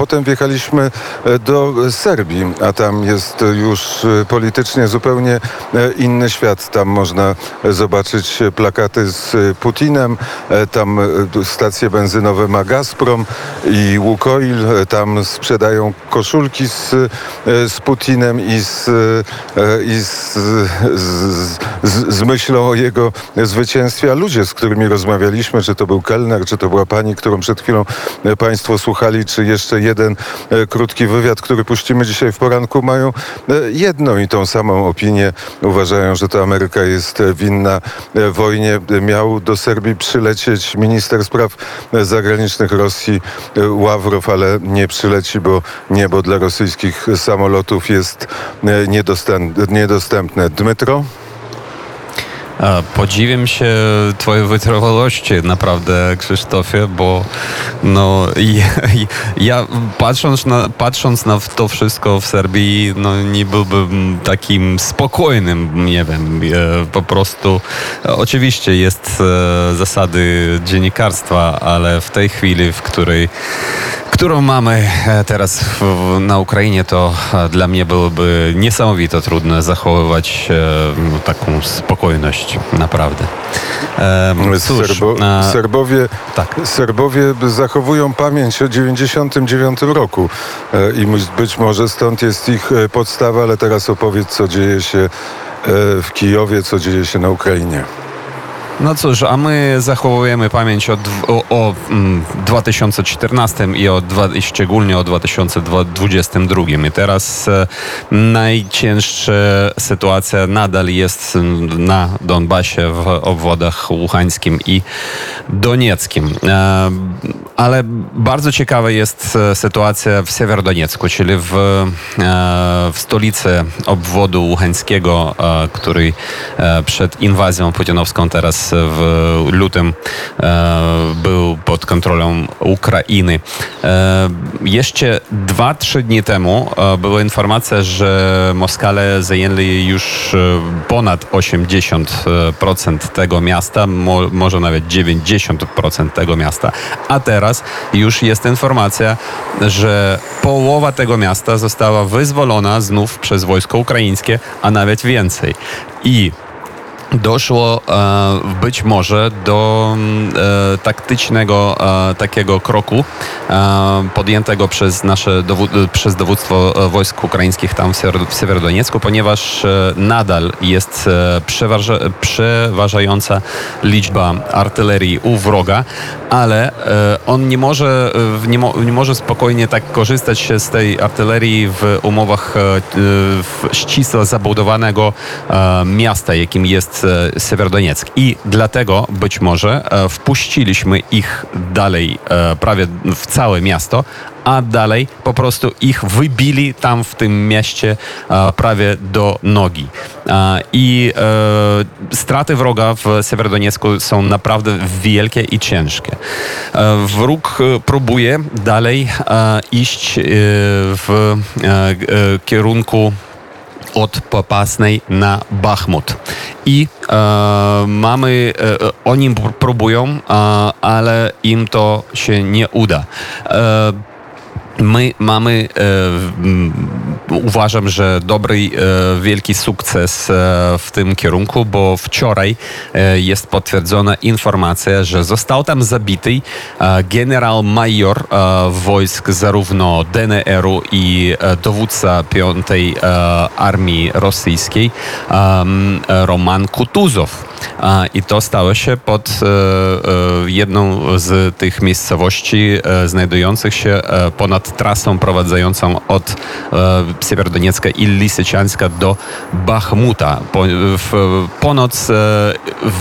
Potem wjechaliśmy e, do Serbii, a tam jest już e, politycznie zupełnie e, inny świat. Tam można zobaczyć plakaty z Putinem, tam stacje benzynowe ma Gazprom i Łukoil, tam sprzedają koszulki z, z Putinem i, z, i z, z, z, myślą o jego zwycięstwie, a ludzie, z którymi rozmawialiśmy, czy to był kelner, czy to była pani, którą przed chwilą Państwo słuchali, czy jeszcze e, krótki wywiad, który puścimy dzisiaj w poranku, mają e, jedną i tą samą opinię. Uważają, że to Ameryka jest winna e, wojnie. Miał do Serbii przylecieć minister spraw zagranicznych Rosji Ławrow, ale nie przyleci, bo niebo dla rosyjskich samolotów jest niedostępne. Dmytro? Podziwiam się Twojej wytrwałości, naprawdę, Krzysztofie, bo no, ja, ja patrząc, na, patrząc na to wszystko w Serbii, no, nie byłbym takim spokojnym, nie wiem, e, po prostu. Oczywiście jest e, zasady dziennikarstwa, ale w tej chwili, w której którą mamy e, teraz na Ukrainie, to e, dla mnie byłoby niesamowite trudno zachowywać e, taką spokojność, naprawdę. E, cóż, Serbo, Serbowie, tak. Serbowie zachowują pamięć o 99 roku e, i być może stąd jest ich podstawa, ale teraz opowiedz, co dzieje się w Kijowie, co dzieje się na Ukrainie. No cóż, a my zachowujemy pamięć o, o, o 2014 mm, i, o, i szczególnie o 2022. I teraz e, najcięższa sytuacja nadal jest na Donbasie w obwodach łuchańskim i donieckim. E, ale bardzo ciekawa jest e, sytuacja w Siewierodoniecku, czyli w, e, w stolicy obwodu łuchańskiego, e, który przed inwazją putinowską teraz w lutym e, był pod kontrolą Ukrainy. E, jeszcze dwa, trzy dni temu e, była informacja, że Moskale zajęli już ponad 80% tego miasta, może nawet 90% tego miasta. A teraz już jest informacja, że połowa tego miasta została wyzwolona znów przez wojsko ukraińskie, a nawet więcej. I doszło e, być może do e, taktycznego e, takiego kroku e, podjętego przez nasze przez dowództwo e, wojsk ukraińskich tam w, w Siewierodoniecku, ponieważ e, nadal jest przeważa, przeważająca liczba artylerii u wroga, ale on nie może, nie, mo, nie może spokojnie tak korzystać z tej artylerii w umowach w ścisle zabudowanego miasta, jakim jest E, Sewerodonieck. I dlatego być może e, wpuściliśmy ich dalej e, prawie w całe miasto, a dalej po prostu ich wybili tam w tym mieście prawie do nogi. I straty wroga w Sewerodoniecku są naprawdę wielkie i ciężkie. Wróg próbuje dalej iść w kierunku od Popasnej na Bachmut. I e, mamy, e, oni próbują, e, ale im to się nie uda. E, My mamy, e, uważam, że dobry, e, wielki sukces e, w tym kierunku, bo wczoraj e, jest potwierdzona informacja, że został tam zabity e, generał major e, wojsk zarówno DNR-u i dowódca 5 Armii Rosyjskiej Roman Kutuzow. I to stało się pod jedną z tych miejscowości znajdujących się ponad trasą prowadzącą od e, Siewierodoniecka i Lisyczanska do Bachmuta. Po, w, ponoc e,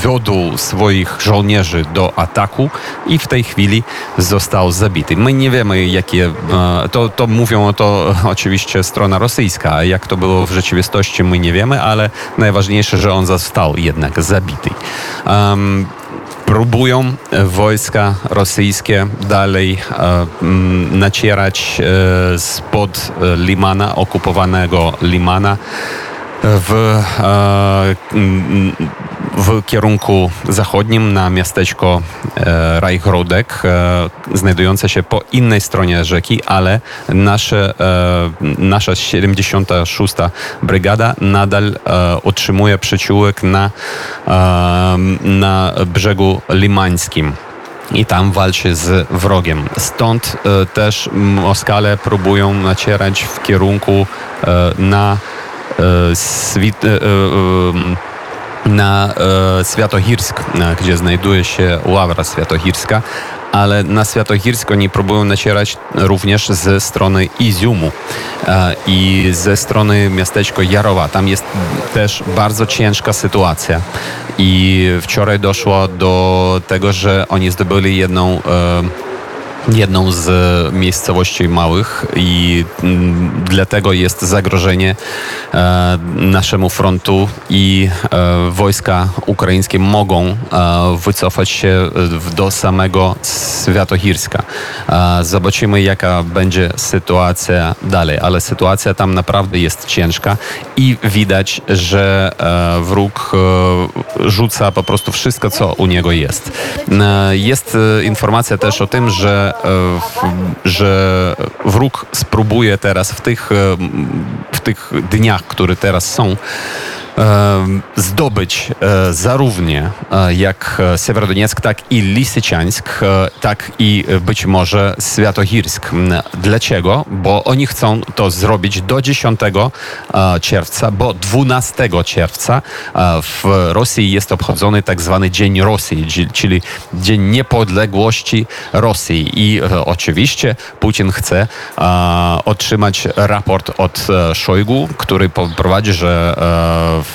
wiódł swoich żołnierzy do ataku i w tej chwili został zabity. My nie wiemy, jakie... E, to, to mówią to oczywiście strona rosyjska, a jak to było w rzeczywistości my nie wiemy, ale najważniejsze, że on został jednak zabity. Um, próbują e, wojska rosyjskie dalej e, nacierać e, spod Limana, okupowanego Limana. W, w kierunku zachodnim na miasteczko e, Reichrodek, e, znajdujące się po innej stronie rzeki, ale nasze, e, nasza 76. Brygada nadal otrzymuje przyciółek na, na brzegu limańskim i tam walczy z wrogiem. Stąd e, też Moskale próbują nacierać w kierunku e, na e, swit, na e, Świętochirsk, e, gdzie znajduje się ławra Świętochirska, ale na Świętochirsk oni próbują nacierać również ze strony Iziumu e, i ze strony miasteczko Jarowa. Tam jest też bardzo ciężka sytuacja i wczoraj doszło do tego, że oni zdobyli jedną e, jedną z miejscowości małych i mm, dlatego jest zagrożenie e, naszemu frontu i e, wojska ukraińskie mogą e, wycofać się do samego Świętochirska. E, zobaczymy jaka będzie sytuacja dalej, ale sytuacja tam naprawdę jest ciężka i widać, że e, wróg e, rzuca po prostu wszystko, co u niego jest. E, Jest e, informacja też o tym, że, e, że wróg spróbuje teraz w tych, e, w tych dniach, które teraz są, zdobyć e, zarówno e, jak e, Sewerodonieck, tak i Lisyciańsk, tak i być może Świętochirsk. M, Dlaczego? Bo oni chcą to zrobić do 10 e, czerwca, bo 12 czerwca w Rosji jest obchodzony tak zwany Dzień Rosji, czyli Dzień Niepodległości Rosji. I oczywiście Putin chce otrzymać raport od Szojgu, który prowadzi, że w,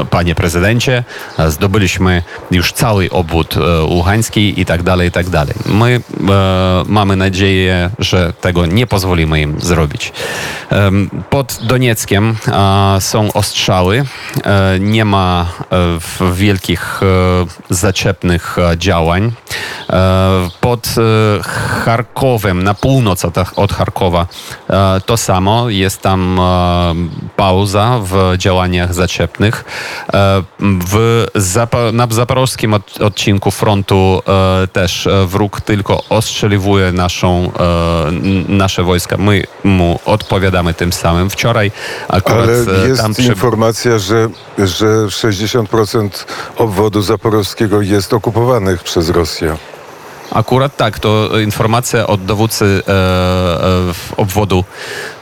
e, panie prezydencie, e, zdobyliśmy już cały obwód e, Ługański i tak dalej, i tak dalej. My e, mamy nadzieję, że tego nie pozwolimy im zrobić. Pod Donieckiem e, są ostrzały. E, Nie ma e, wielkich e, zaczepnych e, działań. E, Pod e, Charkowem, na północ od, od Charkowa, e, to samo. Jest tam e, pauza w działaniach zaczepnych. E, W na zaporowskim od, odcinku frontu też wróg tylko ostrzeliwuje naszą, nasze wojska. My mu odpowiadamy tym samym. Wczoraj akurat Ale jest tam przy... informacja, że, że 60% obwodu zaporowskiego jest okupowanych przez Rosję. Akurat tak, to informacja od dowódcy e, e, obwodu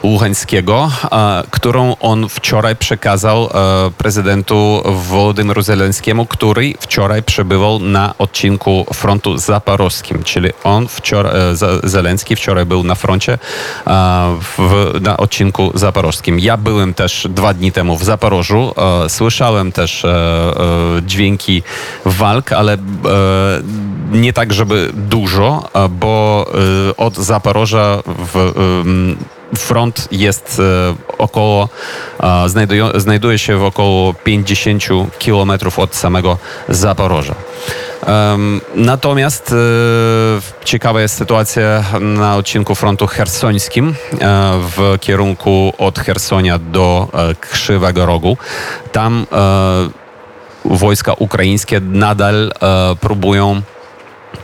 Ługańskiego, e, którą on wczoraj przekazał e, prezydentu Wołodymyru Zelenskiemu, który wczoraj przebywał na odcinku frontu zaporowskim, czyli on wczoraj, e, Ze- Zelenski wczoraj był na froncie w, na odcinku zaporowskim. Ja byłem też dwa dni temu w Zaporożu, e, słyszałem też dźwięki walk, ale nie tak, żeby dużo, bo y, od Zaporoża w, front jest y, około, znajduje się w około 50 kilometrów od samego Zaporoża. Natomiast e, ciekawa jest sytuacja na odcinku frontu hersońskim e, w kierunku od Hersonia do e, Krzywego Rogu. Tam e, wojska ukraińskie nadal próbują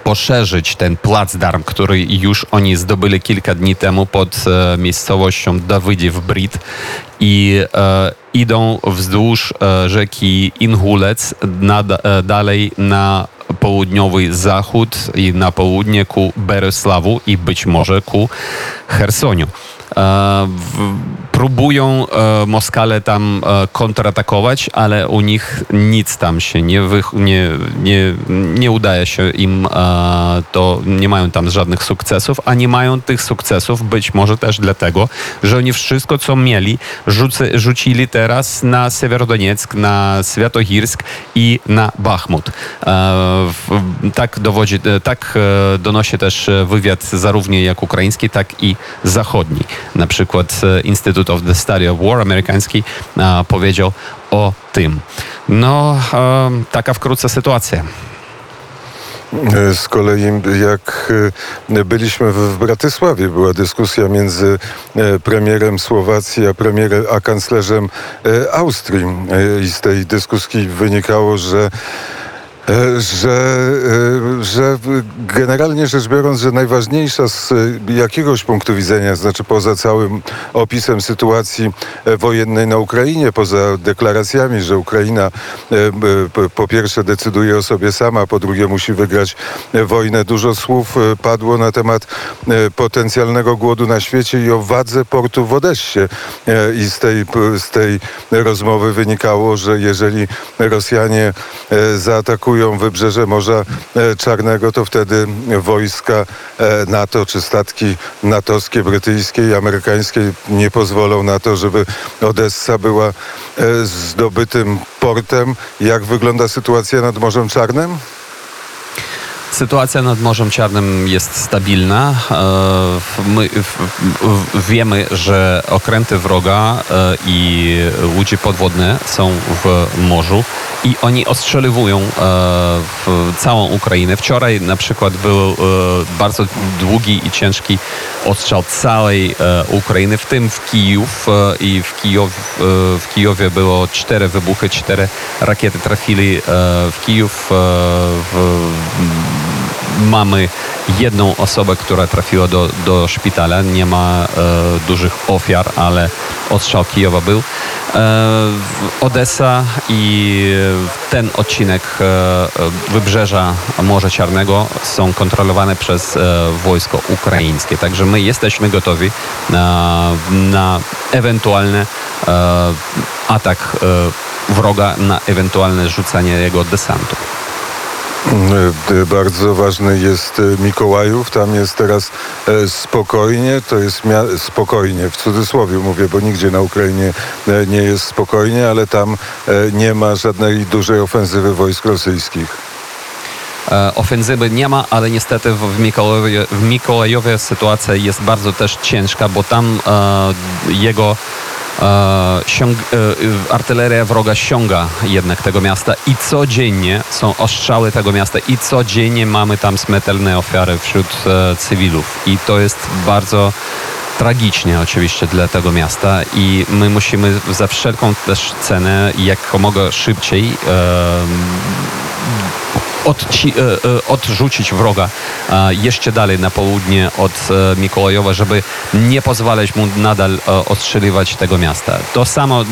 poszerzyć ten placdarm, który już oni zdobyli kilka dni temu pod e, miejscowością Dawidiew Brit i e, idą wzdłuż e, rzeki Inhulec nad, e, dalej na południowy zachód i na południe ku Berysławu i być może ku Chersoniu. E, w, próbują e, Moskale tam e, kontratakować, ale u nich nic tam się nie, wych, nie, nie, nie udaje się im, e, to nie mają tam żadnych sukcesów, a nie mają tych sukcesów być może też dlatego, że oni wszystko, co mieli, rzucy, rzucili teraz na Sewerodonieck, na Świętochirsk i na Bachmut. E, w, tak, dowodzi, e, tak e, donosi też wywiad zarówno jak ukraiński, tak i zachodni. Na przykład e, Institute of the Study of War amerykański powiedział o tym. No, taka wkrótce sytuacja. Z kolei jak e, byliśmy w Bratysławie, była dyskusja między e, premierem Słowacji a premierem, a kanclerzem e, Austrii. I z tej dyskusji wynikało, że że, e, że generalnie rzecz biorąc, że najważniejsza z e, jakiegoś punktu widzenia, znaczy poza całym opisem sytuacji e, wojennej na Ukrainie, poza deklaracjami, że Ukraina e, po pierwsze decyduje o sobie sama, po drugie musi wygrać e, wojnę. Dużo słów e, padło na temat e, potencjalnego głodu na świecie i o wadze portu w Odessie. E, I z tej, z tej rozmowy wynikało, że jeżeli Rosjanie e, zaatakują wybrzeże Morza e, Czarnego, to wtedy wojska e, NATO czy statki natowskie, brytyjskie i amerykańskie nie pozwolą na to, żeby Odessa była e, zdobytym portem. Jak wygląda sytuacja nad Morzem Czarnym? Sytuacja nad Morzem Czarnym jest stabilna. My wiemy, że okręty wroga i łódź podwodne są w morzu i oni ostrzeliwują e, w całą Ukrainę. Wczoraj na przykład był e, bardzo długi i ciężki ostrzał całej e, Ukrainy, w tym w Kijów i w, Kijow, w Kijowie było cztery wybuchy, cztery rakiety trafili w Kijów. W, mamy jedną osobę, która trafiła do, do szpitala. Nie ma e, dużych ofiar, ale ostrzał Kijowa był. E, Odessa i ten odcinek e, wybrzeża Morza Czarnego są kontrolowane przez e, wojsko ukraińskie. Także my jesteśmy gotowi na, na ewentualny atak wroga, na ewentualne rzucanie jego desantu. E, Bardzo ważny jest e, Mikołajów. Tam jest teraz e, spokojnie. To jest spokojnie, w cudzysłowie mówię, bo nigdzie na Ukrainie e, nie jest spokojnie, ale tam e, nie ma żadnej dużej ofensywy wojsk rosyjskich. E, Ofensywy nie ma, ale niestety w Mikołajowie, w Mikołajowie sytuacja jest bardzo też ciężka, bo tam e, jego e, e, artyleria wroga ściąga jednak tego miasta i codziennie są ostrzały tego miasta i codziennie mamy tam śmiertelne ofiary wśród e, cywilów. I to jest bardzo tragicznie oczywiście dla tego miasta i my musimy za wszelką też cenę jak mogę szybciej e, odci, e, e, odrzucić wroga jeszcze dalej na południe od e, Mikołajowa, żeby nie pozwalać mu nadal ostrzeliwać tego miasta. To samo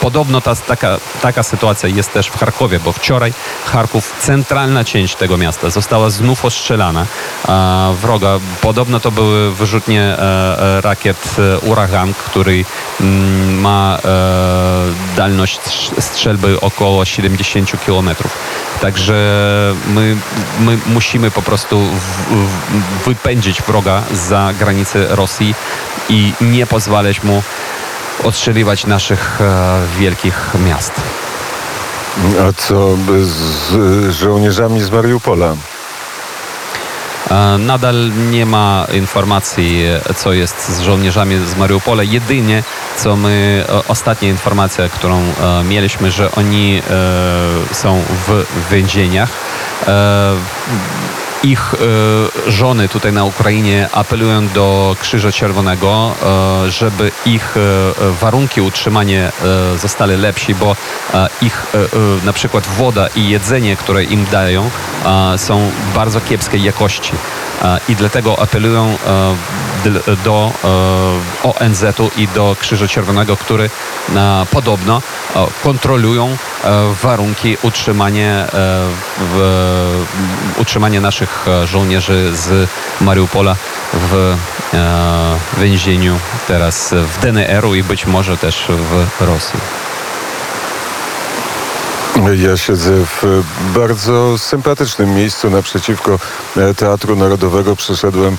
podobno ta, taka, taka sytuacja jest też w Charkowie, bo wczoraj Charków, centralna część tego miasta została znów ostrzelana wroga. Podobno to były wyrzutnie rakiet Uragan, który mm, ma e, dalność strz- strzelby około 70 km. Także my, my musimy po prostu w, w, wypędzić wroga za granice Rosji i nie pozwalać mu ostrzeliwać naszych e, wielkich miast. A co z żołnierzami z Mariupola? E, Nadal nie ma informacji, e, co jest z żołnierzami z Mariupola. Jedynie, co my, e, ostatnia informacja, którą e, mieliśmy, że oni e, są w więzieniach. Ich e, żony tutaj na Ukrainie apelują do Krzyża Czerwonego, e, żeby ich e, warunki utrzymania zostały lepsze, bo ich na przykład woda i jedzenie, które im dają, są bardzo kiepskiej jakości. I dlatego apelują do e, ONZ-u i do Krzyża Czerwonego, który e, podobno e, kontrolują warunki utrzymania, utrzymania naszych żołnierzy z Mariupola w więzieniu teraz w DNR-u i być może też w Rosji. Ja siedzę w bardzo sympatycznym miejscu naprzeciwko e, Teatru Narodowego. Przyszedłem e,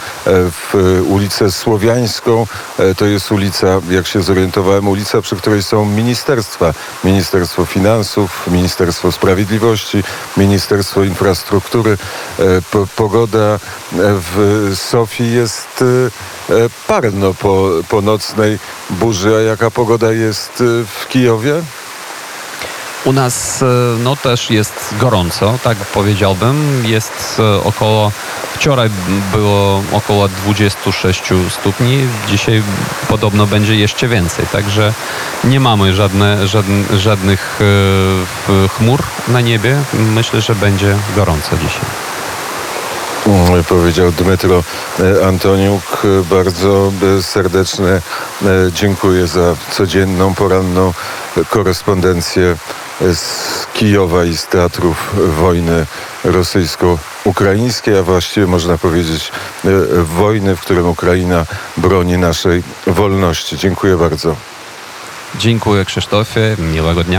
w ulicę Słowiańską. E, To jest ulica, jak się zorientowałem, ulica, przy której są ministerstwa. Ministerstwo Finansów, Ministerstwo Sprawiedliwości, Ministerstwo Infrastruktury. E, po- Pogoda e, w Sofii jest e, e, parno po, po nocnej burzy. A jaka pogoda jest e, w Kijowie? U nas e, no, też jest gorąco, tak powiedziałbym. Jest e, około, wczoraj było około 26 stopni, dzisiaj podobno będzie jeszcze więcej, także nie mamy żadne, żadn, żadnych e, chmur na niebie. Myślę, że będzie gorąco dzisiaj. Mm, Powiedział Dmytro Antoniuk. Bardzo serdeczne dziękuję za codzienną, poranną korespondencję z Kijowa i z teatrów wojny rosyjsko-ukraińskiej, a właściwie można powiedzieć e, wojny, w którym Ukraina broni naszej wolności. Dziękuję bardzo. Dziękuję Krzysztofie, miłego dnia.